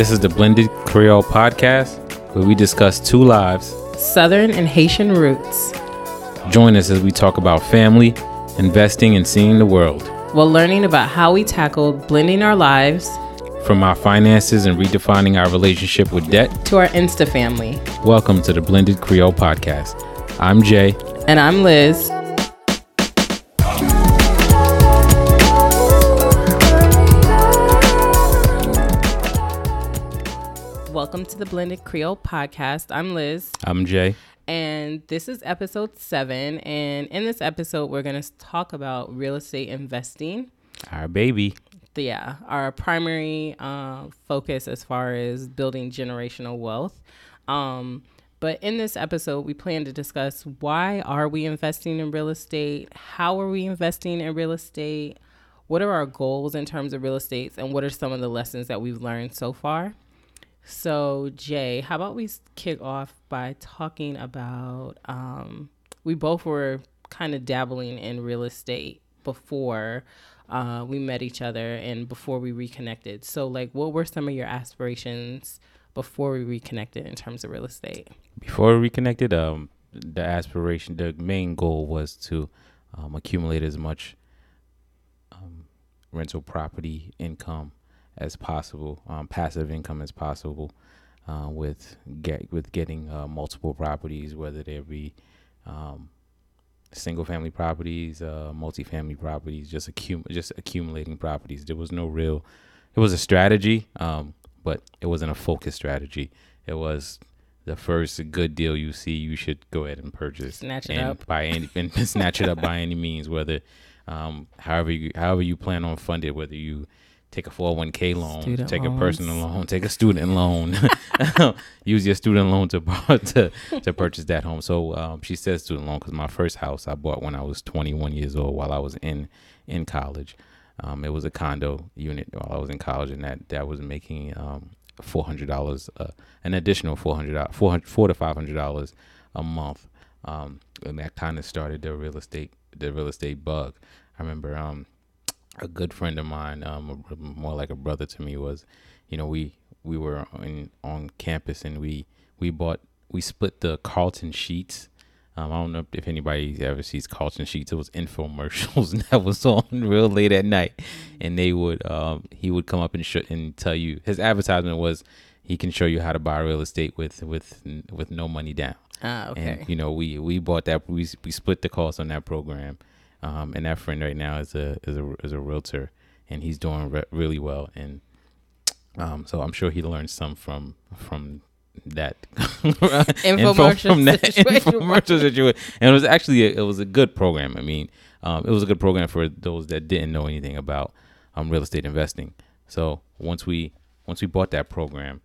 This is the Blended Creole Podcast, where we discuss two lives, Southern and Haitian roots, Join us as we talk about family, investing, and seeing the world. while learning about how we tackled blending our lives From our finances and redefining our relationship with debt, to our Insta family. welcome to the Blended Creole Podcast. I'm Jay. And I'm Liz. Welcome to the Blended Creole Podcast. I'm Liz. I'm Jay. And this is episode seven. And in this episode, we're going to talk about real estate investing. Our baby. yeah, our primary uh, focus as far as building generational wealth. Um, but in this episode, we plan to discuss why are we investing in real estate? How are we investing in real estate? What are our goals in terms of real estate? And what are some of the lessons that we've learned so far? So, Jay, how about we kick off by talking about? Um, we both were kind of dabbling in real estate before uh, we met each other and before we reconnected. So, like, what were some of your aspirations before we reconnected in terms of real estate? Before we reconnected, um, the aspiration, the main goal was to um, accumulate as much um, rental property income as possible, um, passive income as possible, uh, with get with getting uh, multiple properties, whether they be um, single family properties, uh, multifamily properties, just accum- just accumulating properties. There was no real, it was a strategy, um, but it wasn't a focused strategy. It was the first good deal you see, you should go ahead and purchase, Snatch it and up. by any and snatch it up by any means, whether um, however you however you plan on fund it, whether you take a 401k loan, Student take a personal loan, take a student loan, use your student loan to borrow- to to purchase that home. So um, she says student loan because my first house I bought when I was 21 years old while I was in in college. Um, it was a condo unit while I was in college, and that that was making um, four hundred dollars, uh, an additional four hundred four hundred four to five hundred dollars a month. Um, and that kind of started the real estate the real estate bug. I remember um, a good friend of mine, um, a- more like a brother to me, was, you know, we we were in, on campus and we we bought we split the Carleton Sheets. Um, I don't know if anybody ever sees Carleton Sheets. It was infomercials that was on real late at night, and they would um, he would come up and sh- and tell you his advertisement was he can show you how to buy real estate with with with no money down. Ah, okay. And you know, we we bought that we we split the cost on that program, um, and that friend right now is a is a is a realtor, and he's doing re- really well. And um, so I'm sure he learned some from from that info Infomercial from that situation. infomercial situation. And it was actually a, it was a good program. I mean, um, it was a good program for those that didn't know anything about um, real estate investing. So once we once we bought that program,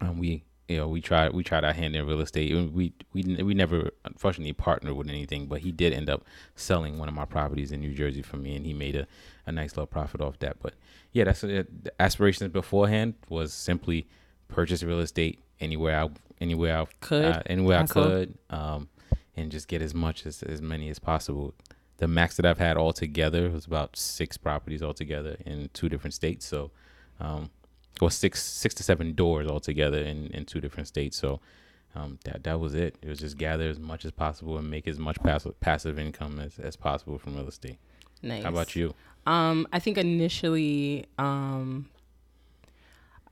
um, we you know we tried we tried our hand in real estate. We we we never unfortunately partnered with anything, but he did end up selling one of my properties in New Jersey for me, and he made a, a nice little profit off that. But yeah, that's uh, the aspirations beforehand was simply purchase real estate anywhere I anywhere I Could, uh, anywhere. I could, um, and just get as much as as many as possible. The max that I've had altogether was about six properties altogether in two different states. So, um, or six six to seven doors altogether in, in two different states. So um, that that was it. It was just gather as much as possible and make as much passive passive income as, as possible from real estate. Nice. How about you? Um, I think initially, um,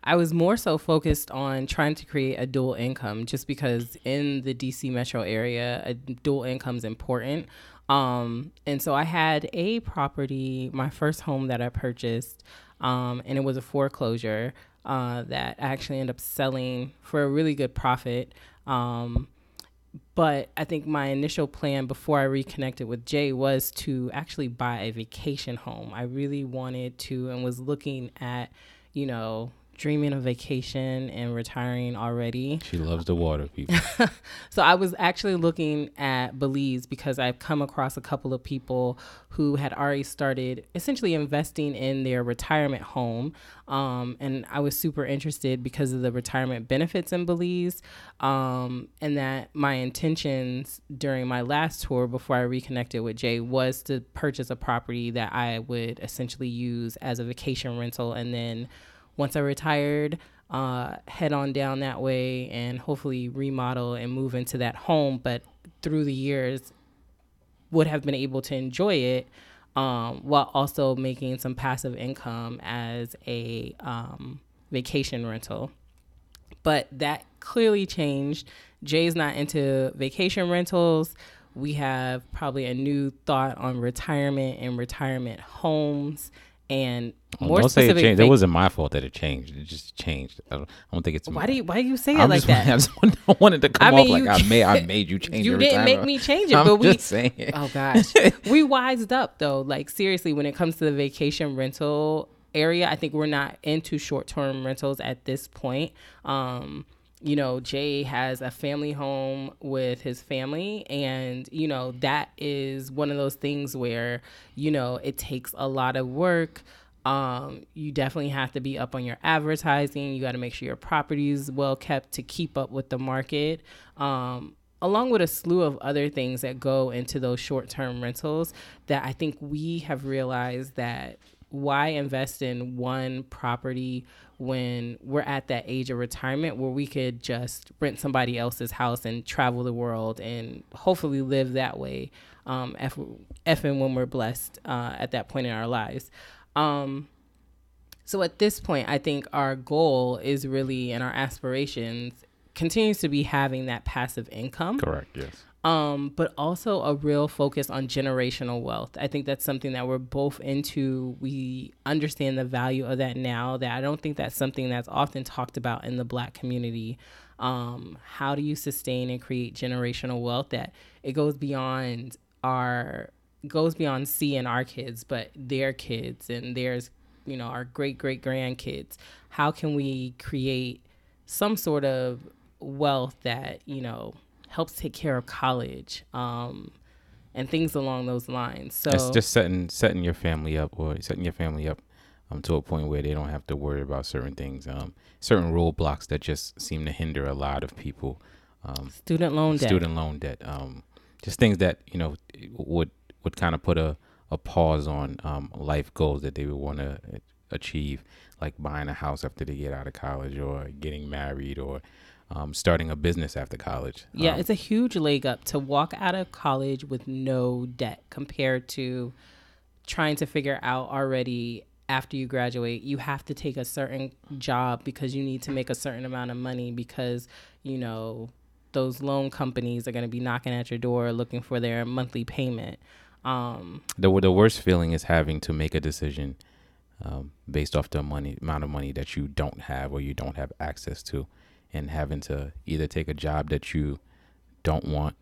I was more so focused on trying to create a dual income, just because in the DC metro area, a dual income is important. Um, and so I had a property, my first home that I purchased, um, and it was a foreclosure uh, that I actually ended up selling for a really good profit. Um, but I think my initial plan before I reconnected with Jay was to actually buy a vacation home. I really wanted to and was looking at, you know, dreaming of vacation and retiring already. She loves the water, people. So I was actually looking at Belize because I've come across a couple of people who had already started essentially investing in their retirement home. Um, and I was super interested because of the retirement benefits in Belize. Um, and that my intentions during my last tour before I reconnected with Jay was to purchase a property that I would essentially use as a vacation rental and then once I retired, uh, head on down that way and hopefully remodel and move into that home. But through the years, would have been able to enjoy it um, while also making some passive income as a um, vacation rental. But that clearly changed. Jay's not into vacation rentals. We have probably a new thought on retirement and retirement homes and Well, more don't say it specific. changed. It wasn't my fault that it changed. It just changed. I don't, I don't think it's. why do you why do you say it I'm like just, that? I just wanted to come I mean, off like you- I made. I made you change. you didn't make me change it, I'm but we just saying. Oh gosh. we wised up though. Like seriously, when it comes to the vacation rental area, I think we're not into short term rentals at this point. Um, you know, Jay has a family home with his family, and you know, that is one of those things where, you know, it takes a lot of work. Um, you definitely have to be up on your advertising. You got to make sure your property is well kept to keep up with the market. Um, along with a slew of other things that go into those short-term rentals that I think we have realized that why invest in one property when we're at that age of retirement where we could just rent somebody else's house and travel the world and hopefully live that way um, if, if and when we're blessed uh, at that point in our lives. Um, so at this point, I think our goal is really, and our aspirations continues to be having that passive income Correct. Yes. um, but also a real focus on generational wealth. I think that's something that we're both into. We understand the value of that now. That I don't think that's something that's often talked about in the Black community. Um, how do you sustain and create generational wealth that it goes beyond our goes beyond seeing our kids, but their kids and theirs, you know, our great great grandkids. How can we create some sort of wealth that you know helps take care of college um, and things along those lines. So It's just setting setting your family up, or setting your family up um, to a point where they don't have to worry about certain things, um, certain roadblocks that just seem to hinder a lot of people. Um, student loan debt. student loan debt, um, just things that you know would would kind of put a, a pause on um, life goals that they would want to achieve, like buying a house after they get out of college, or getting married, or um, starting a business after college. Yeah, Um, it's a huge leg up to walk out of college with no debt compared to trying to figure out already after you graduate you have to take a certain job because you need to make a certain amount of money because you know those loan companies are going to be knocking at your door looking for their monthly payment um, the the worst feeling is having to make a decision um, based off the money amount of money that you don't have or you don't have access to, and having to either take a job that you don't want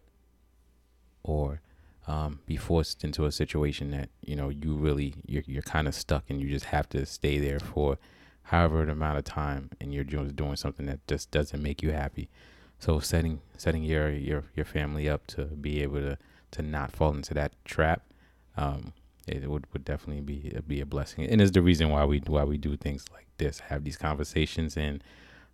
or um, be forced into a situation that you know you really you're, you're kind of stuck and you just have to stay there for however the amount of time and you're just doing something that just doesn't make you happy. So setting setting your your your family up to be able to to not fall into that trap um it would, would definitely be be a blessing. And is the reason why we why we do things like this have these conversations and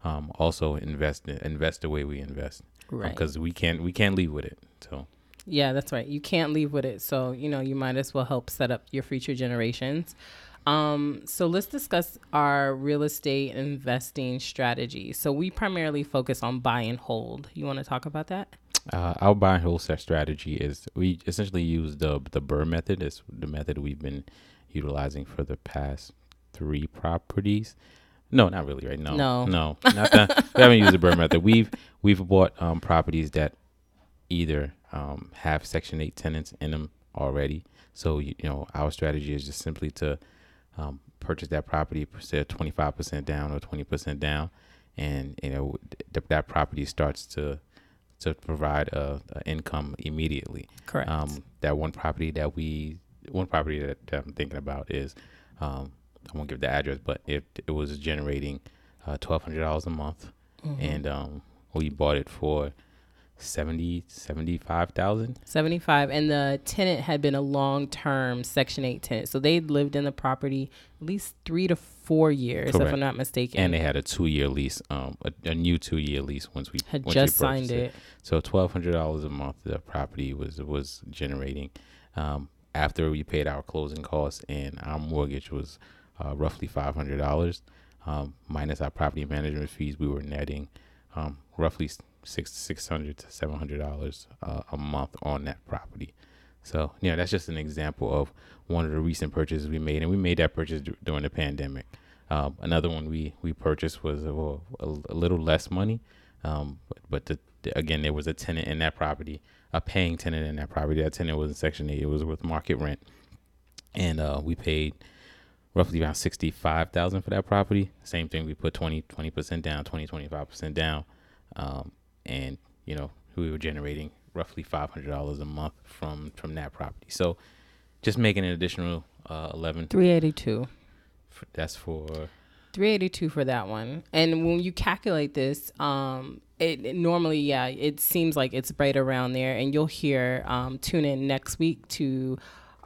um also invest invest the way we invest right because we can't we can't leave with it so Yeah, that's right. You can't leave with it. So, you know, you might as well help set up your future generations. Um, so let's discuss our real estate investing strategy. So we primarily focus on buy and hold. You want to talk about that? Uh, our buy and hold strategy is we essentially use the the BRRRR method. It's the method we've been utilizing for the past three properties. No, not really. Right? No, No. no, not that. we haven't used the BRRRR method. We've we've bought um, properties that either um, have Section Eight tenants in them already. So you, you know, our strategy is just simply to um, purchase that property, say twenty five percent down or twenty percent down, and you know th- that property starts to to provide a, a income immediately. Correct. Um, that one property that we, one property that, that I'm thinking about is, um, I won't give the address, but it it was generating uh, twelve hundred dollars a month, Mm-hmm. and um, we bought it for 70 75,000. 75 and the tenant had been a long-term section 8 tenant so they lived in the property at least three to four years if i'm not mistaken and they had a two year lease, um, a, a new two year lease once we had once we just signed purchased it So twelve hundred dollars a month the property was was generating. Um, after we paid our closing costs and our mortgage was uh, roughly five hundred dollars, um, minus our property management fees, we were netting um, roughly six six hundred to seven hundred dollars uh, a month on that property. So you know that's just an example of one of the recent purchases we made, and we made that purchase d- during the pandemic. Um, another one we we purchased was a, a, a little less money, um, but, but the, the, again there was a tenant in that property, a paying tenant in that property. That tenant was in Section Eight. It was with market rent, and uh, we paid roughly around sixty five thousand for that property. Same thing. We put 20 20% down, 20 25 percent down, um, and you know we were generating roughly five hundred dollars a month from from that property. So just making an additional uh, eleven. Three eighty two. That's for 382 for that one. And when you calculate this, um, it, it, normally, yeah, it seems like it's right around there. And you'll hear, um, tune in next week to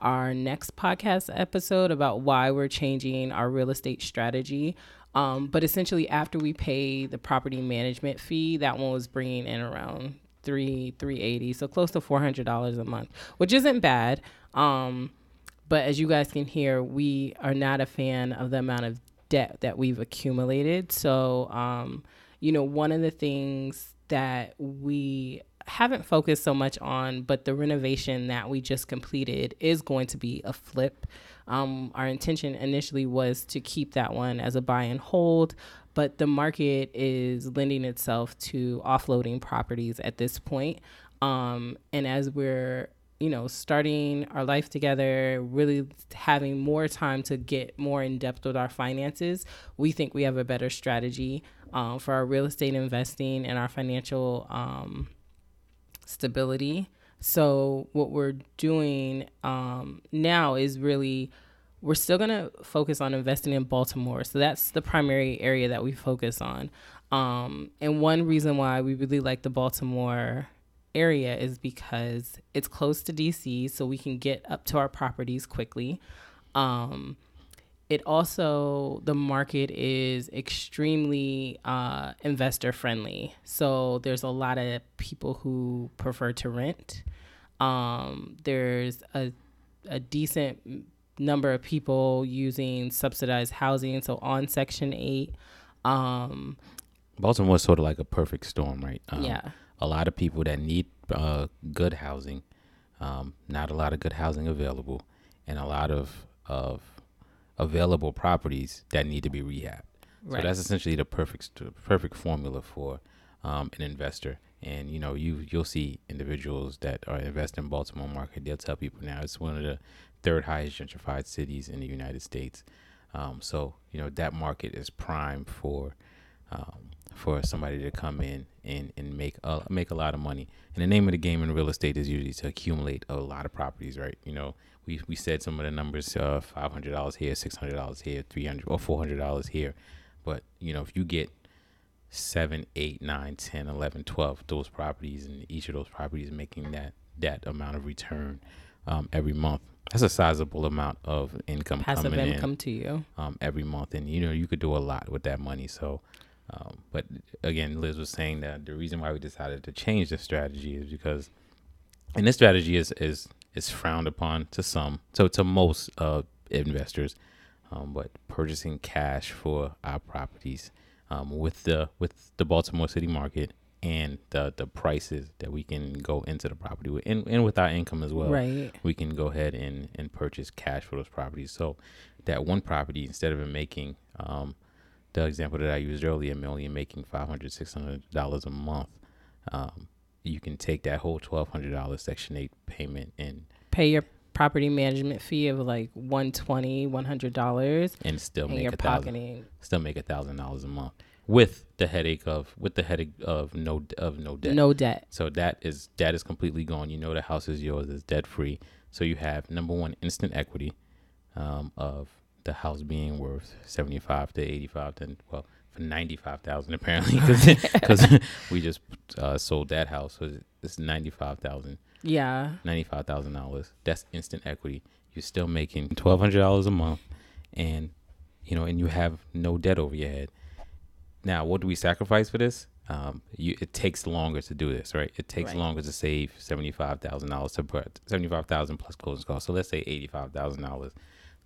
our next podcast episode about why we're changing our real estate strategy. Um, but essentially, after we pay the property management fee, that one was bringing in around three three eighty, so close to four hundred dollars a month, which isn't bad. Um, but as you guys can hear, we are not a fan of the amount of debt that we've accumulated. So, um, you know, one of the things that we haven't focused so much on, but the renovation that we just completed is going to be a flip. Um, our intention initially was to keep that one as a buy and hold, but the market is lending itself to offloading properties at this point. Um, and as we're you know, starting our life together, really having more time to get more in depth with our finances, we think we have a better strategy um, for our real estate investing and our financial um, stability. So, what we're doing um, now is really we're still going to focus on investing in Baltimore. So, that's the primary area that we focus on. Um, and one reason why we really like the Baltimore area is because it's close to DC, so we can get up to our properties quickly. Um, it also the market is extremely uh, investor friendly, so there's a lot of people who prefer to rent. Um, there's a a decent number of people using subsidized housing, so on Section Eight. Um, Baltimore is sort of like a perfect storm, right? Um, yeah a lot of people that need uh, good housing, um, not a lot of good housing available, and a lot of of available properties that need to be rehabbed. Right. So that's essentially the perfect perfect formula for um, an investor. And you know, you you'll see individuals that are investing in Baltimore market. They'll tell people now it's one of the third highest gentrified cities in the United States. Um, so you know that market is prime for um, for somebody to come in and, and make a, make a lot of money. And the name of the game in real estate is usually to accumulate a lot of properties, right? You know, we, we said some of the numbers, uh, $500 here, $600 here, 300 or $400 here. But, you know, if you get 7, 8, 9, 10, 11, 12, those properties and each of those properties making that, that amount of return um, every month, that's a sizable amount of income passive income in, to you um, every month. And, you know, you could do a lot with that money. So, um, but again, Liz was saying that the reason why we decided to change the strategy is because, and this strategy is is is frowned upon to some, so to most uh, investors, um, but purchasing cash for our properties um, with the with the Baltimore City market and the the prices that we can go into the property with, and, and with our income as well, right? We can go ahead and and purchase cash for those properties. So that one property, instead of it making um, the example that I used earlier, only making $500, $600 a month, um, you can take that whole $1,200 Section 8 payment and pay your property management fee of like 120 $100 and still and make a thousand, still make a thousand dollars a month with the headache of with the headache of no of no debt. No debt. So that is that is completely gone. You know the house is yours. It's debt free so you have number one instant equity um, of the house being worth 75 to 85 to well for 95,000 apparently because we just uh, sold that house so it's 95,000 yeah $95,000 that's instant equity you're still making $1200 a month and you know and you have no debt over your head now what do we sacrifice for this um, you, it takes longer to do this, right? It takes right. longer to save seventy five thousand dollars to seventy five thousand plus closing costs. So let's say eighty five thousand dollars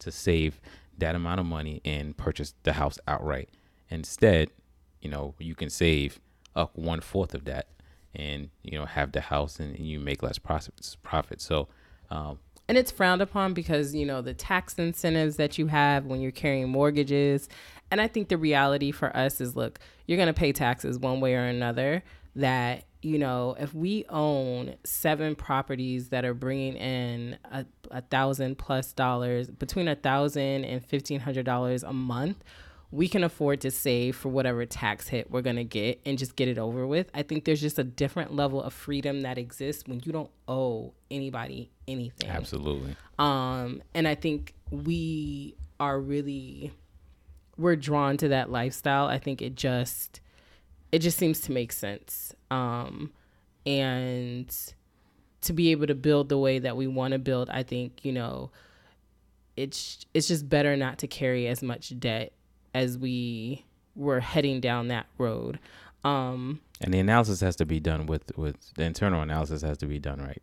to save that amount of money and purchase the house outright. Instead, you know, you can save up one fourth of that and, you know, have the house and, you make less profits profit. So um, and it's frowned upon because you know the tax incentives that you have when you're carrying mortgages and i think the reality for us is look you're going to pay taxes one way or another that you know if we own seven properties that are bringing in a, a thousand plus dollars between a thousand and fifteen hundred dollars a month we can afford to save for whatever tax hit we're going to get and just get it over with. I think there's just a different level of freedom that exists when you don't owe anybody anything. Absolutely. Um and I think we are really we're drawn to that lifestyle. I think it just it just seems to make sense. Um and to be able to build the way that we want to build, I think, you know, it's it's just better not to carry as much debt as we were heading down that road. Um, and the analysis has to be done with with the internal analysis has to be done right.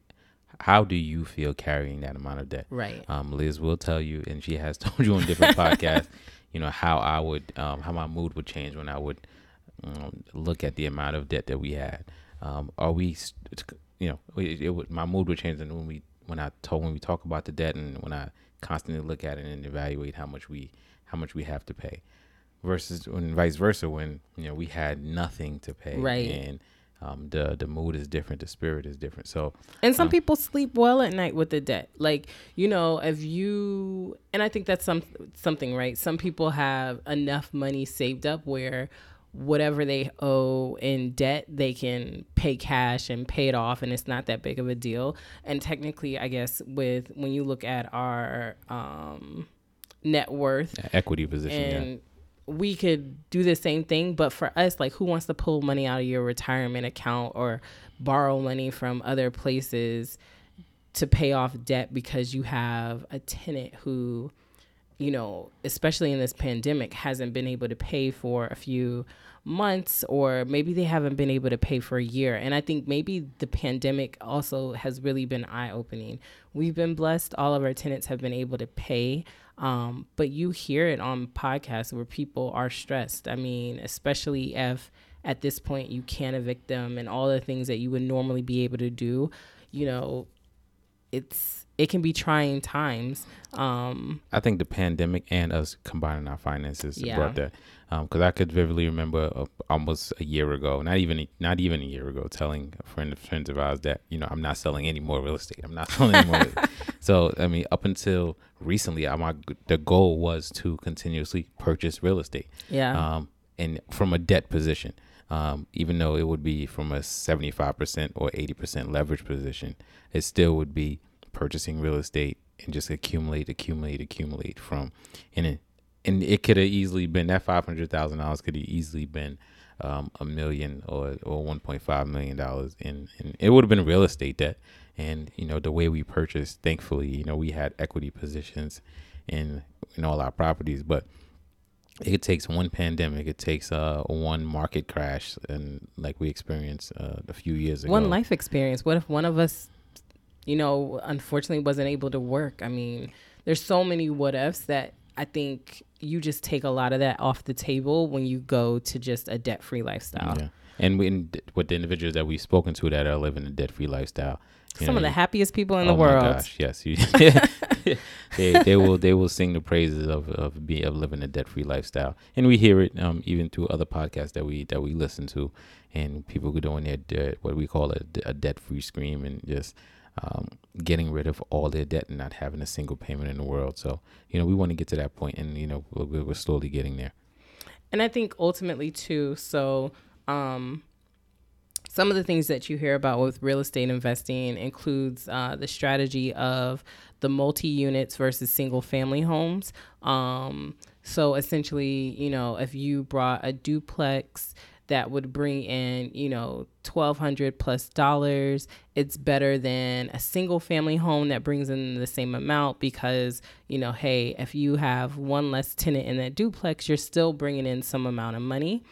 How do you feel carrying that amount of debt? Right. Um, Liz will tell you, and she has told you on different podcasts, you know how I would, um, how my mood would change when I would um, look at the amount of debt that we had. Um, are we, you know, it, it would, my mood would change, and when we, when I told, when we talk about the debt, and when I constantly look at it and evaluate how much we, how much we have to pay versus when vice versa when you know we had nothing to pay right. and um, the the mood is different the spirit is different. So and some um, people sleep well at night with the debt. Like you know if you and i think that's some something right? Some people have enough money saved up where whatever they owe in debt they can pay cash and pay it off and it's not that big of a deal. And technically i guess with when you look at our um, net worth equity position and yeah we could do the same thing but for us like who wants to pull money out of your retirement account or borrow money from other places to pay off debt because you have a tenant who you know especially in this pandemic hasn't been able to pay for a few months or maybe they haven't been able to pay for a year and i think maybe the pandemic also has really been eye opening we've been blessed all of our tenants have been able to pay um, but you hear it on podcasts where people are stressed. I mean, especially if at this point you can't evict them and all the things that you would normally be able to do, you know, it's it can be trying times. Um, I think the pandemic and us combining our finances yeah. brought that. Because um, I could vividly remember uh, almost a year ago, not even not even a year ago, telling a friend of friends of ours that you know I'm not selling any more real estate. I'm not selling any more. so I mean, up until recently, I, my the goal was to continuously purchase real estate. Yeah. Um, and from a debt position. Um, even though it would be from a 75% or 80% leverage position, it still would be purchasing real estate and just accumulate, accumulate, accumulate from, and it, and it could have easily been that five hundred thousand dollars could have easily been um, a million or or one point five million dollars, and and it would have been real estate debt. And you know the way we purchased, thankfully, you know we had equity positions in in all our properties, but it takes one pandemic, it takes uh, one market crash, and like we experienced uh, a few years ago. One life experience. What if one of us you know, unfortunately wasn't able to work. I mean, there's so many what ifs that I think you just take a lot of that off the table when you go to just a debt free lifestyle. Yeah. And when, with the individuals that we've spoken to that are living a debt free lifestyle, some know, of the happiest people in oh the world. gosh, yes, you, they they will they will sing the praises of of be of living a debt free lifestyle, and we hear it um, even through other podcasts that we that we listen to, and people go doing their what we call a, a debt free scream and just um, getting rid of all their debt and not having a single payment in the world. So, you know, we want to get to that point and, you know, we're, we're slowly getting there. And I think ultimately, too, so um, some of the things that you hear about with real estate investing includes uh, the strategy of the multi units versus single family homes. Um, so essentially, you know, if you brought a duplex, that would bring in, you know, 1200 plus dollars. It's better than a single family home that brings in the same amount because, you know, hey, if you have one less tenant in that duplex, you're still bringing in some amount of money.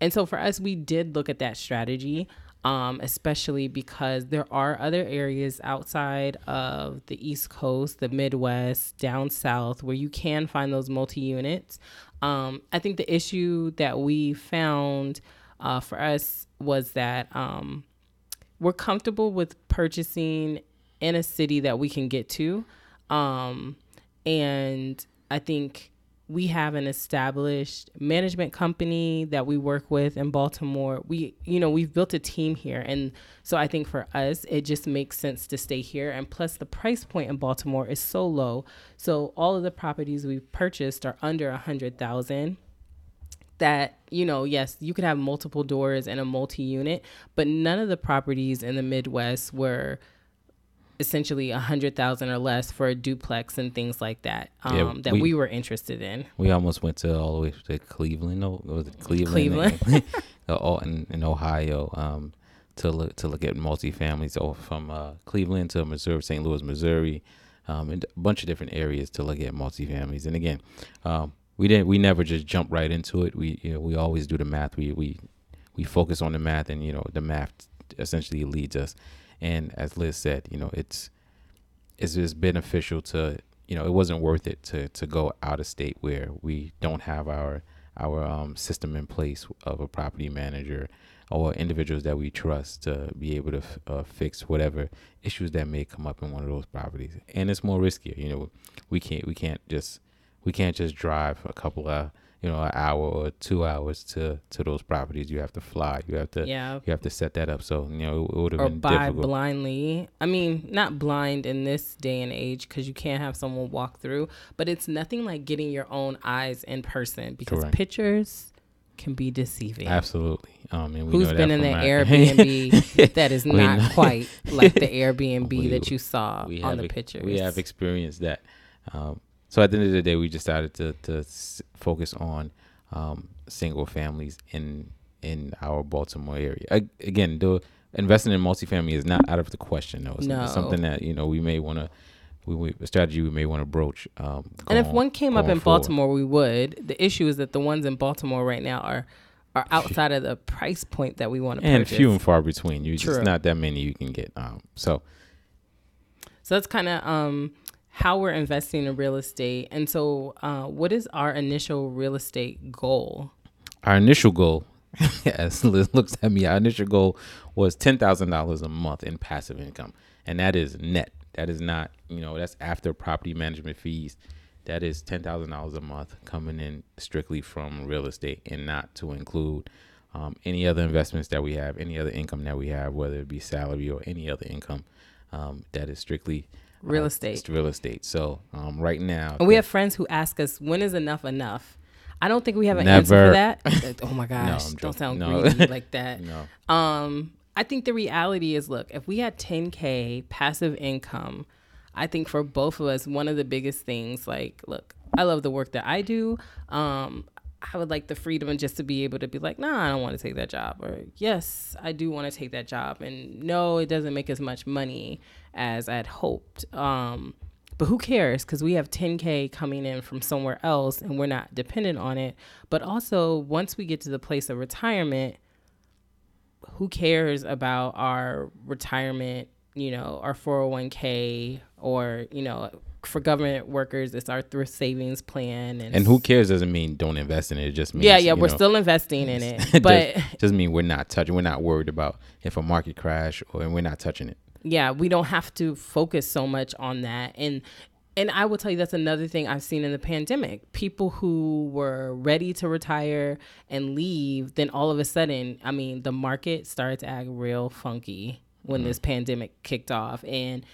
And so for us, we did look at that strategy. Um, especially because there are other areas outside of the East Coast, the Midwest, down south, where you can find those multi units. Um, I think the issue that we found uh, for us was that um, we're comfortable with purchasing in a city that we can get to. Um, and I think we have an established management company that we work with in Baltimore. We, you know, we've built a team here. And so I think for us, it just makes sense to stay here. And plus, the price point in Baltimore is so low. So all of the properties we've purchased are under a hundred thousand that you know yes you could have multiple doors and a multi-unit but none of the properties in the midwest were essentially a hundred thousand or less for a duplex and things like that um, Yeah, that we- we, were interested in. We almost went to all the way to Cleveland. No, was it Cleveland? Cleveland. in, in Ohio. Um, to look to look at multifamilies, or from uh, Cleveland to Missouri, St. Louis, Missouri, um, and a bunch of different areas to look at multifamilies. And again, um, we didn't. We never just jump right into it. We you know, we always do the math. We we we focus on the math, and you know the math essentially leads us. And as Liz said, you know it's it's just beneficial to you know it wasn't worth it to to go out of state where we don't have our our um, system in place of a property manager or individuals that we trust to be able to f- uh, fix whatever issues that may come up in one of those properties. And it's more riskier you know we can't we can't just we can't just drive a couple of you know an hour or two hours to to those properties you have to fly you have to Yeah. you have to set that up so you know it, would have Or been buy difficult blindly. I mean, not blind in this day and age because you can't have someone walk through, but it's nothing like getting your own eyes in person because Correct. pictures can be deceiving. absolutely um and Who's been in the Airbnb that is We not quite like the Airbnb We- that you saw on the pictures? We have experienced that. Um, so at the end of the day, we decided to to focus on um, single families in in our Baltimore area. A- again, the investing in multifamily is not out of the question. though. It's No. something that you know we may want to. We, we, a strategy we may want to broach. Um, and if going- one came up in forward. Baltimore, we would. The issue is that the ones in Baltimore right now are are outside of the price point that we want to and purchase. few and far between, you just not that many you can get. Um, so So that's kind of um, how we're investing in real estate. And so, uh, what is our initial real estate goal? our initial goal, as Liz looks at me, our initial goal was ten thousand dollars a month in passive income, and that is net. That is not, you know, that's after property management fees. That is ten thousand dollars a month coming in strictly from real estate, and not to include um, any other investments that we have, any other income that we have, whether it be salary or any other income. Um, that is strictly Real uh, estate. It's real estate. So um, right now, And we have friends who ask us, when is enough enough? I don't think we have an answer for that. oh my gosh, I'm don't sound No. greedy like that. no. Um, I think the reality is, look, if we had 10k passive income, I think for both of us, one of the biggest things, like, look, I love the work that I do. Um, I would like the freedom just to be able to be like, nah, I don't want to take that job, or yes, I do want to take that job, and no, it doesn't make as much money as I'd hoped. Um, but who cares? Because we have 10K coming in from somewhere else and we're not dependent on it. But also, once we get to the place of retirement, who cares about our retirement, you know, our 401k or, you know, for government workers, it's our thrift savings plan. And, And who cares doesn't mean don't invest in it. It just means yeah, yeah, we're know, still investing in it. just- But just mean we're not touching. We're not worried about if a market crash or and we're not touching it. Yeah, we don't have to focus so much on that. And and I will tell you that's another thing I've seen in the pandemic. People who were ready to retire and leave, then all of a sudden, I mean, the market started to act real funky when mm-hmm. this pandemic kicked off and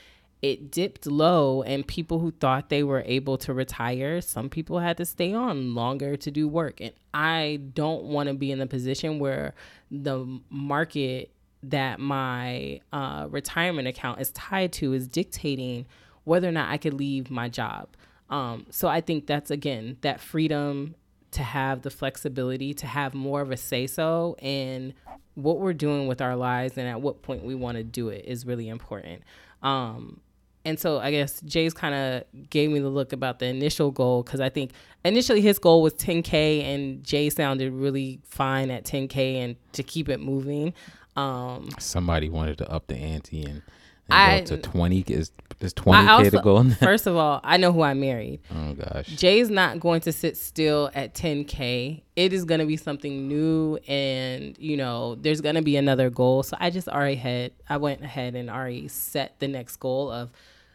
it dipped low and people who thought they were able to retire, some people had to stay on longer to do work. And I don't want to be in the position where the market that my uh, retirement account is tied to is dictating whether or not I could leave my job. Um, so I think that's again that freedom to have the flexibility to have more of a say so in what we're doing with our lives and at what point we want to do it is really important. Um, and so I guess Jay's kind of gave me the look about the initial goal because I think initially his goal was 10K and Jay sounded really fine at 10K and to keep it moving. Um, Somebody wanted to up the ante and, and I- go to twenty. Is There's 20k to go. first of all, I know who I married. Oh gosh. Jay's not going to sit still at 10k. It is going to be something new, and you know, there's going to be another goal. So I just already had, I went ahead and already set the next goal of,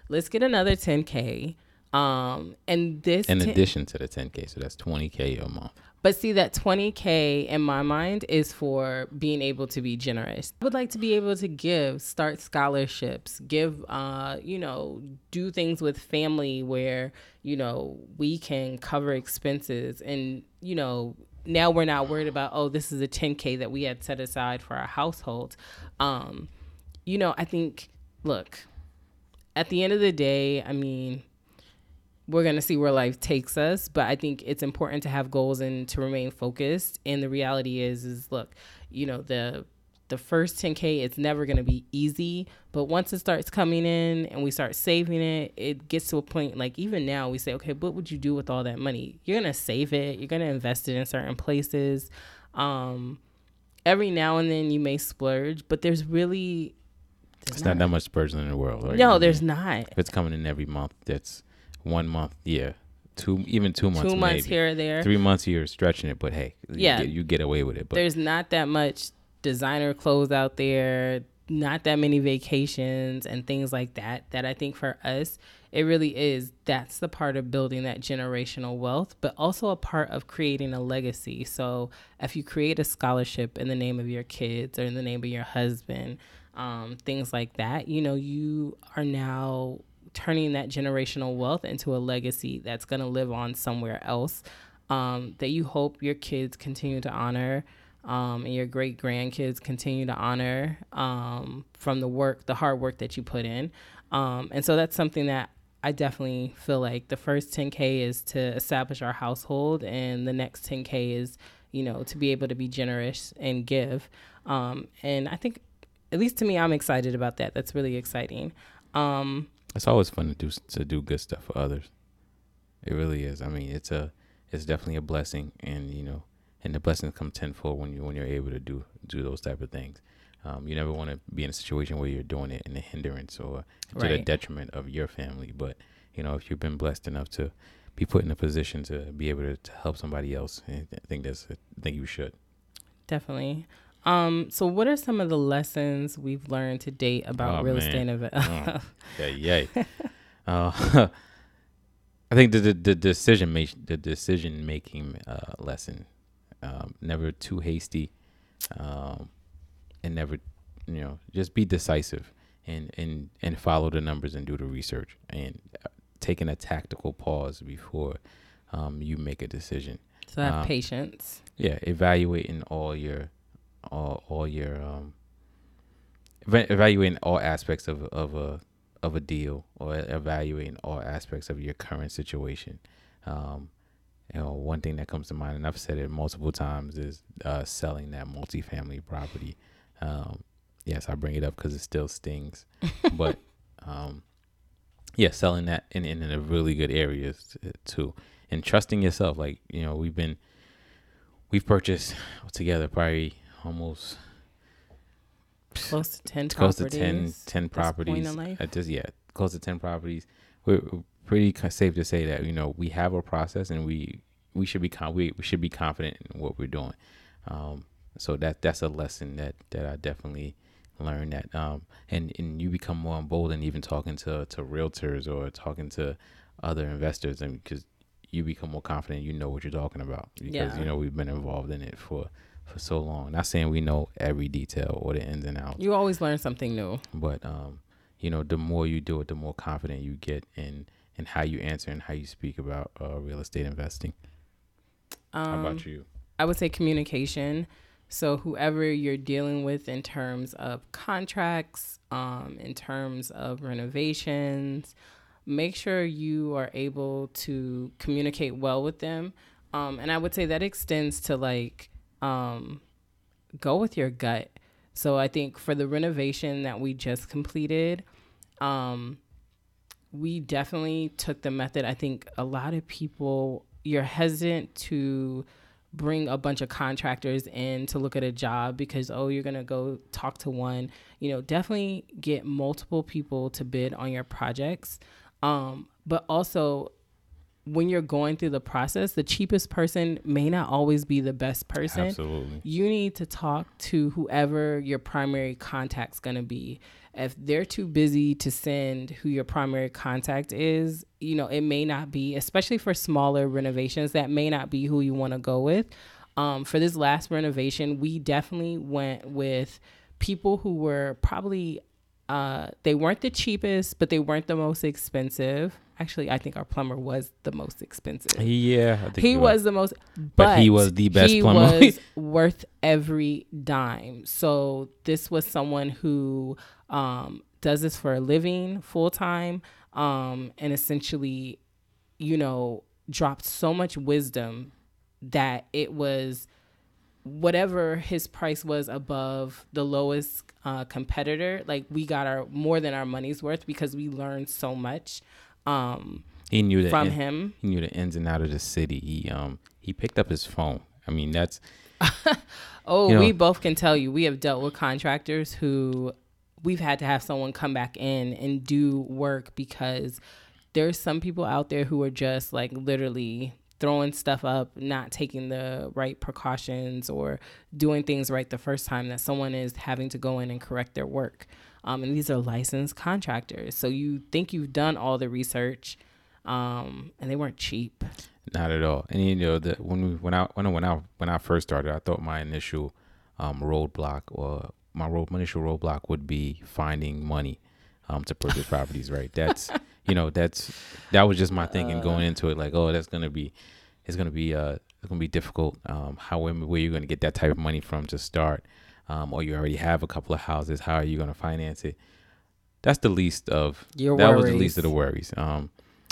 let's get another 10k. Um, and this in addition to the 10k, so that's 20k a month. But see, that 20K in my mind is for being able to be generous. I would like to be able to give, start scholarships, give, uh, you know, do things with family where, you know, we can cover expenses. And, you know, now we're not worried about, oh, this is a 10K that we had set aside for our household. Um, you know, I think, look, at the end of the day, I mean, we're going to see where life takes us but i think it's important to have goals and to remain focused. And the reality is is look you know the the first 10k it's never going to be easy but once it starts coming in and we start saving it it gets to a point like even now we say okay what would you do with all that money? You're going to save it you're going to invest it in certain places. Um every now and then you may splurge but there's really there's it's not, not, that much splurging in the world right? no there's not. if it's coming in every month that's one month, yeah, two even two months, two months maybe. here or there, three months you're stretching it, but hey, yeah, you get, you get away with it. But there's not that much designer clothes out there, not that many vacations and things like that. That I think for us, it really is. That's the part of building that generational wealth, but also a part of creating a legacy. So if you create a scholarship in the name of your kids or in the name of your husband, um, things like that, you know, you are now turning that generational wealth into a legacy that's going to live on somewhere else um, that you hope your kids continue to honor um, and your great grandkids continue to honor um, from the work, the hard work that you put in. Um, and so that's something that I definitely feel like the first 10K is to establish our household, and the next 10K is, you know, to be able to be generous and give. Um, and I think, at least to me, I'm excited about that. That's really exciting. Um, it's always fun to do to do good stuff for others. It really is. I mean, it's a it's definitely a blessing, and you know, and the blessings come tenfold when you when you're able to do do those type of things. Um, you never want to be in a situation where you're doing it in a hindrance or to right. the detriment of your family. But you know, if you've been blessed enough to be put in a position to be able to, to help somebody else, I think that's I think you should. Definitely. Um, so what are some of the lessons we've learned to date about oh, real man. estate investment? oh, yeah, yeah. uh, I think the, the, the decision make the decision making uh, lesson, um, never too hasty, um, and never, you know, just be decisive and and and follow the numbers and do the research and uh, taking a tactical pause before um, you make a decision. So have um, patience. Yeah, evaluating all your all all your um evaluating all aspects of of a of a deal or evaluating all aspects of your current situation. Um, you know, one thing that comes to mind, and I've said it multiple times, is uh, selling that multifamily property. Um, yes, I bring it up because it still stings, but um, yeah, selling that in, in, a really good area too, and trusting yourself. Like you know, we've been we've purchased together probably almost close to 10 close to 10, 10 properties at this yeah close to 10 properties. We're, pretty safe to say that you know we have a process and we we should be con- we, we should be confident in what we're doing. Um, so that that's a lesson that that I definitely learned that um, and and you become more emboldened even talking to to realtors or talking to other investors and because you become more confident you know what you're talking about because yeah. you know we've been involved in it for for so long. Not saying we know every detail or the ins and outs. You always learn something new. But um, you know, the more you do it, the more confident you get in in how you answer and how you speak about uh, real estate investing. Um, how about you? I would say communication. So whoever you're dealing with in terms of contracts, um, in terms of renovations, make sure you are able to communicate well with them. Um, and I would say that extends to like um, go with your gut. So I think for the renovation that we just completed, um, we definitely took the method. I think a lot of people you're hesitant to bring a bunch of contractors in to look at a job because oh you're going to go talk to one you know definitely get multiple people to bid on your projects um, but also when you're going through the process the cheapest person may not always be the best person Absolutely. you need to talk to whoever your primary contact's going to be if they're too busy to send who your primary contact is, you know, it may not be, especially for smaller renovations, that may not be who you want to go with. Um, for this last renovation, we definitely went with people who were probably uh, they weren't the cheapest, but they weren't the most expensive. Actually, I think our plumber was the most expensive. Yeah, I think He was right. the most, but, But he was the best he plumber. was worth every dime. So this was someone who um, does this for a living, full time, um, and essentially, you know, dropped so much wisdom that it was whatever his price was above the lowest uh, competitor. Like we got our more than our money's worth because we learned so much. Um, He knew that from him. He knew the ins and out of the city. He um he picked up his phone. I mean, that's Oh, You know- we both can tell you we have dealt with contractors who we've had to have someone come back in and do work because there's some people out there who are just like literally throwing stuff up, not taking the right precautions or doing things right the first time that someone is having to go in and correct their work. Um, and these are licensed contractors. So you think you've done all the research um, and they weren't cheap. not at all. And you know that when we when I when I when I when I first started, I thought my initial um roadblock or my road my initial roadblock would be finding money um to purchase properties. Right. That's you know that's that was just my thinking going into it. Like oh that's gonna be it's gonna be uh it's gonna be difficult. Um, how where you're gonna get that type of money from to start, um, or you already have a couple of houses. How are you gonna finance it? That's the least of Your that was the least of the worries. Um,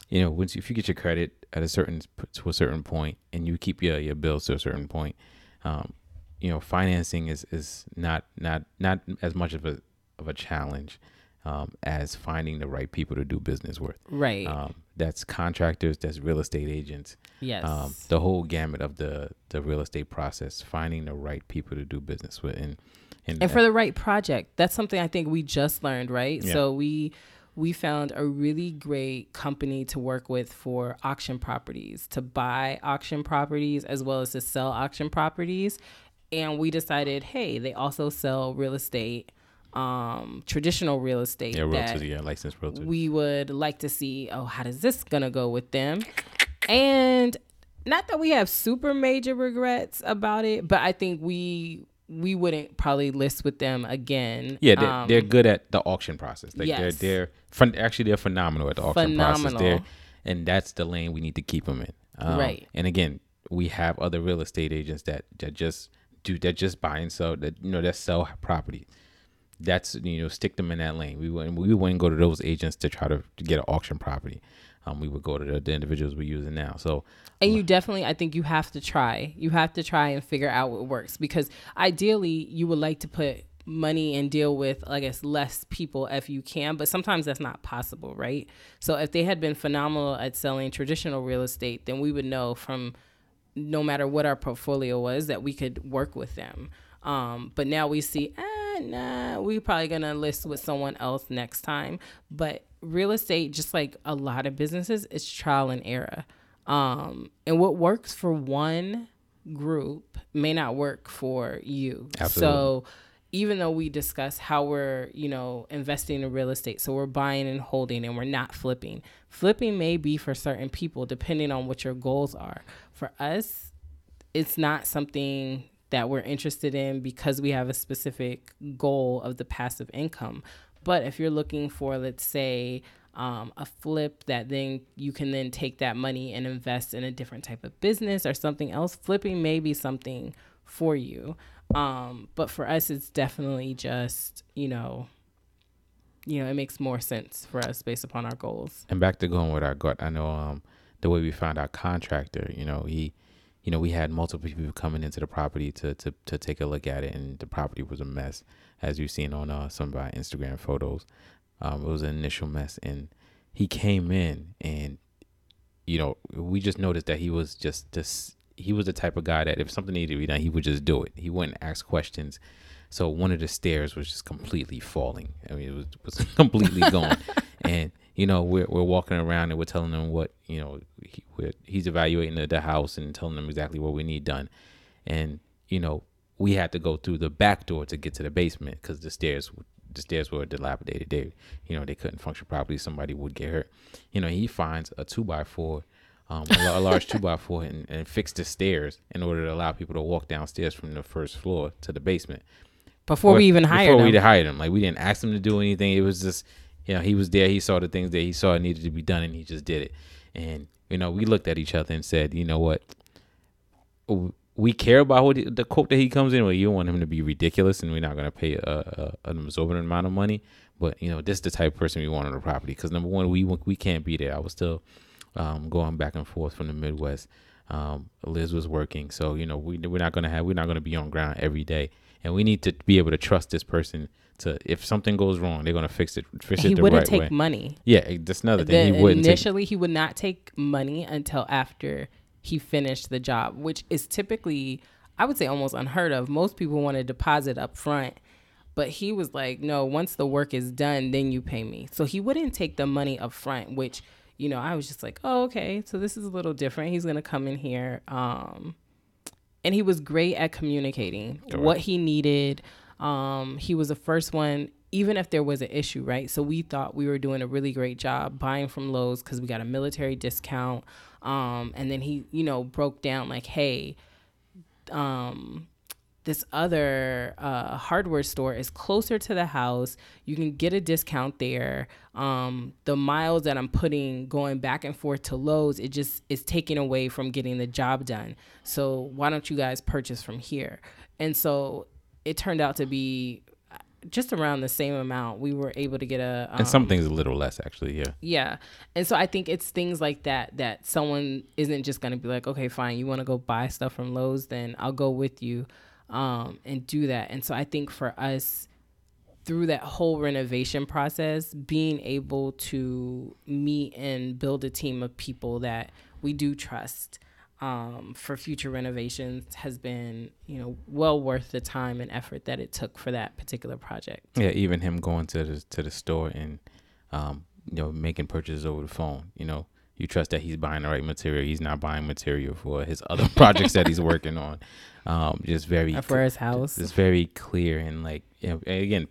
you know, once you, if you get your credit at a certain to a certain point, and you keep your your bills to a certain point, um, you know, financing is is not not not as much of a of a challenge um, as finding the right people to do business with. Right. Um, that's contractors, that's real estate agents, yes. um, the whole gamut of the the real estate process, finding the right people to do business with, and and, and for the right project that's something i think we just learned right Yeah. so we we found a really great company to work with for auction properties to buy auction properties as well as to sell auction properties and we decided hey they also sell real estate um traditional real estate yeah, realtors, yeah, licensed realtors. we would like to see oh how does this gonna go with them and not that we have super major regrets about it but i think we we wouldn't probably list with them again Yeah, they're, Um, they're good at the auction process. Like yes. they're they're fun, actually they're phenomenal at the auction process. Phenomenal. They're, and that's the lane we need to keep them in. Um, Right. And again, we have other real estate agents that that just do that just buy and sell that you know that sell property. That's you know stick them in that lane. We wouldn't we wouldn't go to those agents to try to, to get an auction property. Um, we would go to the, the individuals we're using now. So and you definitely i think you have to try you have to try and figure out what works because ideally you would like to put money and deal with i guess less people if you can but sometimes that's not possible right so if they had been phenomenal at selling traditional real estate then we would know from no matter what our portfolio was that we could work with them um, but now we see ah, nah we probably gonna list with someone else next time but real estate just like a lot of businesses it's trial and error um, and what works for one group may not work for you. Absolutely. So even though we discuss how we're, you know, investing in real estate, so we're buying and holding and we're not flipping. Flipping may be for certain people depending on what your goals are. For us, it's not something that we're interested in because we have a specific goal of the passive income. But if you're looking for, let's say, um, a flip that then you can then take that money and invest in a different type of business or something else, flipping may be something for you. Um, but for us, it's definitely just, you know, you know, it makes more sense for us based upon our goals. and back to going with our gut, I know um the way we found our contractor, you know, he you know, we had multiple people coming into the property to to to take a look at it and the property was a mess, as you've seen on uh, some of our Instagram photos. Um, it was an initial mess and he came in and you know, we just noticed that he was just this he was the type of guy that if something needed to be done, he would just do it. He wouldn't ask questions. So one of the stairs was just completely falling. I mean, it was was completely gone, and you know we're we're walking around and we're telling them what you know he, he's evaluating the, the house and telling them exactly what we need done, and you know we had to go through the back door to get to the basement because the stairs the stairs were dilapidated. They you know they couldn't function properly. Somebody would get hurt. You know he finds a two by four. Um, a, a large two by four and, and fix the stairs in order to allow people to walk downstairs from the first floor to the basement before we even hired before him. we hired him. Like we didn't ask him to do anything. It was just you know he was there. He saw the things that he saw needed to be done, and he just did it. And you know we looked at each other and said, you know what, we care about what the quote that he comes in with. You want him to be ridiculous, and we're not going to pay a, a, an absorbent amount of money. But you know this is the type of person we want on the property because number one, we we can't be there. I was still um, going back and forth from the Midwest. Um, Liz was working, so you know we we're not gonna have we're not gonna be on ground every day and we need to be able to trust this person to if something goes wrong, they're gonna fix it. Fix he it the wouldn't right take way. money. Yeah, that's another thing. The- he wouldn't initially he would not take money until after he finished the job, which is typically I would say almost unheard of. Most people want to deposit up front. But he was like, no, once the work is done, then you pay me. So he wouldn't take the money up front, which, you know, I was just like, oh, okay. So this is a little different. He's going to come in here. Um, and he was great at communicating Sure. what he needed. Um, he was the first one, even if there was an issue, right? So we thought we were doing a really great job buying from Lowe's because we got a military discount. Um, and then he, you know, broke down like, hey, um, this other uh, hardware store is closer to the house. You can get a discount there. Um, the miles that I'm putting going back and forth to Lowe's, it just is taken away from getting the job done. So why don't you guys purchase from here? And so it turned out to be just around the same amount. We were able to get a um, and some things a little less actually. Yeah, yeah. And so I think it's things like that that someone isn't just going to be like, okay, fine, you want to go buy stuff from Lowe's, then I'll go with you um, and do that. And so I think for us, through that whole renovation process, being able to meet and build a team of people that we do trust um, for future renovations has been, you know, well worth the time and effort that it took for that particular project. yeah. Even him going to the to the store and um, you know making purchases over the phone. You know, you trust that he's buying the right material. He's not buying material for his other projects that he's working on. Um, just very For his house. It's very clear and like you know, again,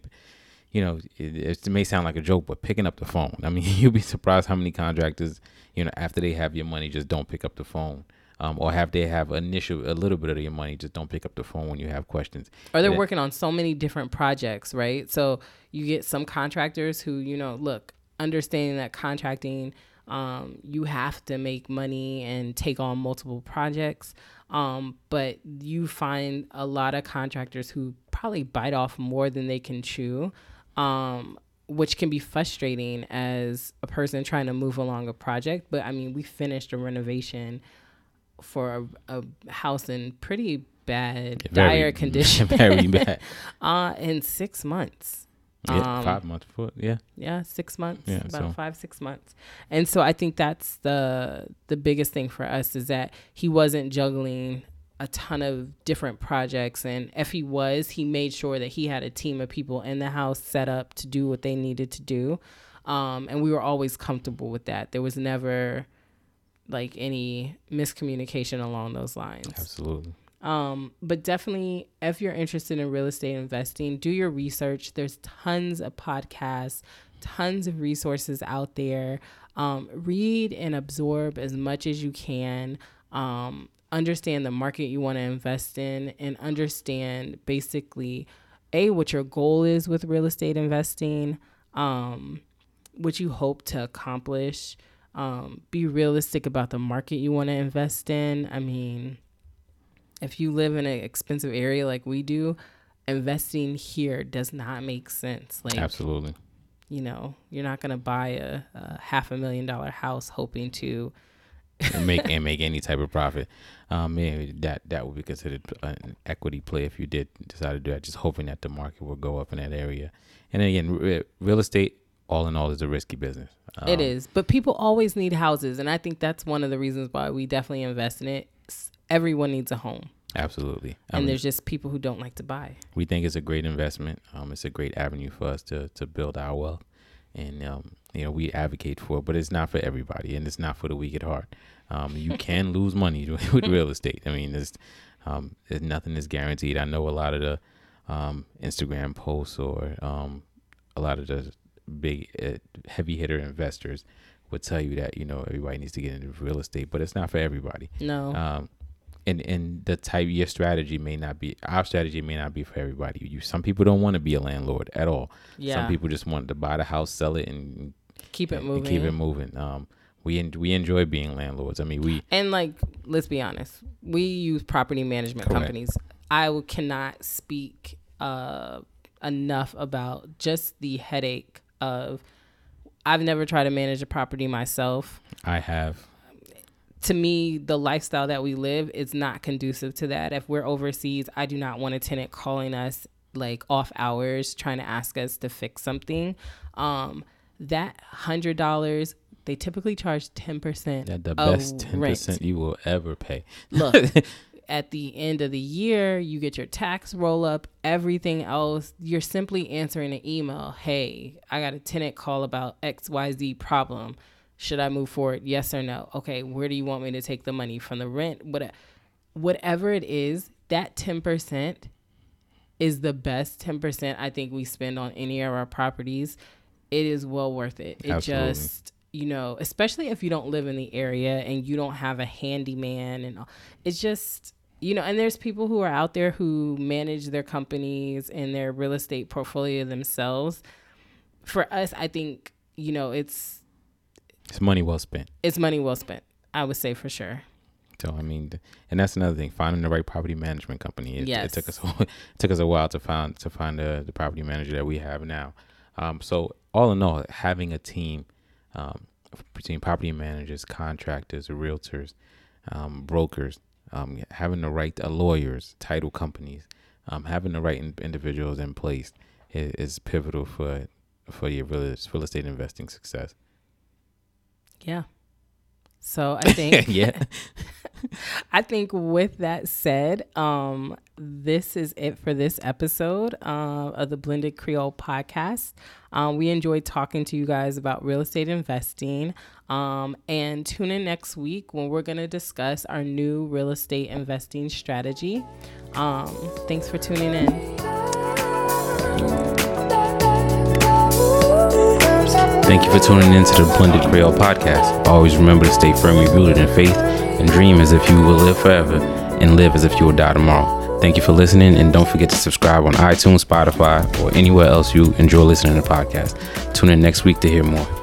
you know, it, it may sound like a joke, but picking up the phone. I mean, you'll be surprised how many contractors, you know, after they have your money, just don't pick up the phone. Um, or have they have initial a little bit of your money, just don't pick up the phone when you have questions. or they're Yeah. working on so many different projects, right? So you get some contractors who, you know, look, understanding that contracting, um, you have to make money and take on multiple projects. Um, but you find a lot of contractors who probably bite off more than they can chew, um, which can be frustrating as a person trying to move along a project. But I mean, we finished a renovation for a, a house in pretty bad, Very- dire condition. very bad. uh, in six months. Yeah, Um, five months for yeah. Yeah, six months. Yeah, about so- five, six months. And so I think that's the the biggest thing for us is that he wasn't juggling a ton of different projects and if he was, he made sure that he had a team of people in the house set up to do what they needed to do. Um, and we were always comfortable with that. There was never like any miscommunication along those lines. Absolutely. Um, but definitely, if you're interested in real estate investing, do your research. There's tons of podcasts, tons of resources out there. Um, read and absorb as much as you can. Um, understand the market you want to invest in, and understand basically a what your goal is with real estate investing, um, what you hope to accomplish. Um, be realistic about the market you want to invest in. I mean if you live in an expensive area like we do, investing here does not make sense. Like, Absolutely. you know, you're not going to buy a, a half a million dollar house hoping to. and make and make any type of profit. Um, yeah, that that would be considered an equity play if you did decide to do that. Just hoping that the market will go up in that area. And again, re- real estate, all in all, is a risky business. Um, it is. But people always need houses. And I think that's one of the reasons why we definitely invest in it. Everyone needs a home. Absolutely. I and mean, there's just people who don't like to buy. we think it's a great investment. Um, it's a great avenue for us to to build our wealth, and um, you know we advocate for it. But it's not for everybody, and it's not for the weak at heart. Um, you can lose money with real estate. I mean, there's um, there's nothing is guaranteed. I know a lot of the um, Instagram posts or um, a lot of the big uh, heavy hitter investors would tell you that you know everybody needs to get into real estate, but it's not for everybody No. um, and and the type your strategy may not be our strategy may not be for everybody. You some people don't want to be a landlord at all. yeah. Some people just want to buy the house, sell it, and, keep it and moving. keep it moving. Um, we en- we enjoy being landlords. I mean, we And like, let's be honest, we use property management Correct. companies. I cannot speak uh, enough about just the headache of. I've never tried to manage a property myself. I have To me, the lifestyle that we live is not conducive to that. If we're overseas, I do not want a tenant calling us like off hours trying to ask us to fix something. Um, that hundred dollars, they typically charge ten percent that the best ten percent you will ever pay. look at the end of the year you get your tax roll up everything else you're simply answering an email. Hey i got a tenant call about xyz problem. Should i move forward? Yes or no? Okay where do you want me to take the money? From the rent? What whatever it is that 10% is the best 10% i think we spend on any of our properties. It is well worth it. It Absolutely. just you know especially if you don't live in the area and you don't have a handyman and all it's just you know and there's people who are out there who manage their companies and their real estate portfolio themselves for us i think you know it's It's money well spent. it's money well spent i would say for sure So I mean, and that's another thing. Finding the right property management company. It, Yes. it took us it took us a while to find to find the, the property manager that we have now. Um, so all in all, having a team um, between property managers, contractors, realtors, um, brokers, um, having the right uh, lawyers, title companies, um, having the right in- individuals in place is, is pivotal for for your real, real estate investing success. yeah so i think yeah. I think with that said, um, this is it for this episode uh, of the Blended Creole podcast. Um, we enjoyed talking to you guys about real estate investing. Um, and tune in next week when we're going to discuss our new real estate investing strategy. Um, thanks for tuning in. Thank you for tuning in to the Blended Creole podcast. Always remember to stay firmly rooted in faith and dream as if you will live forever and live as if you will die tomorrow. Thank you for listening and don't forget to subscribe on iTunes, Spotify, or anywhere else you enjoy listening to podcasts. Tune in next week to hear more.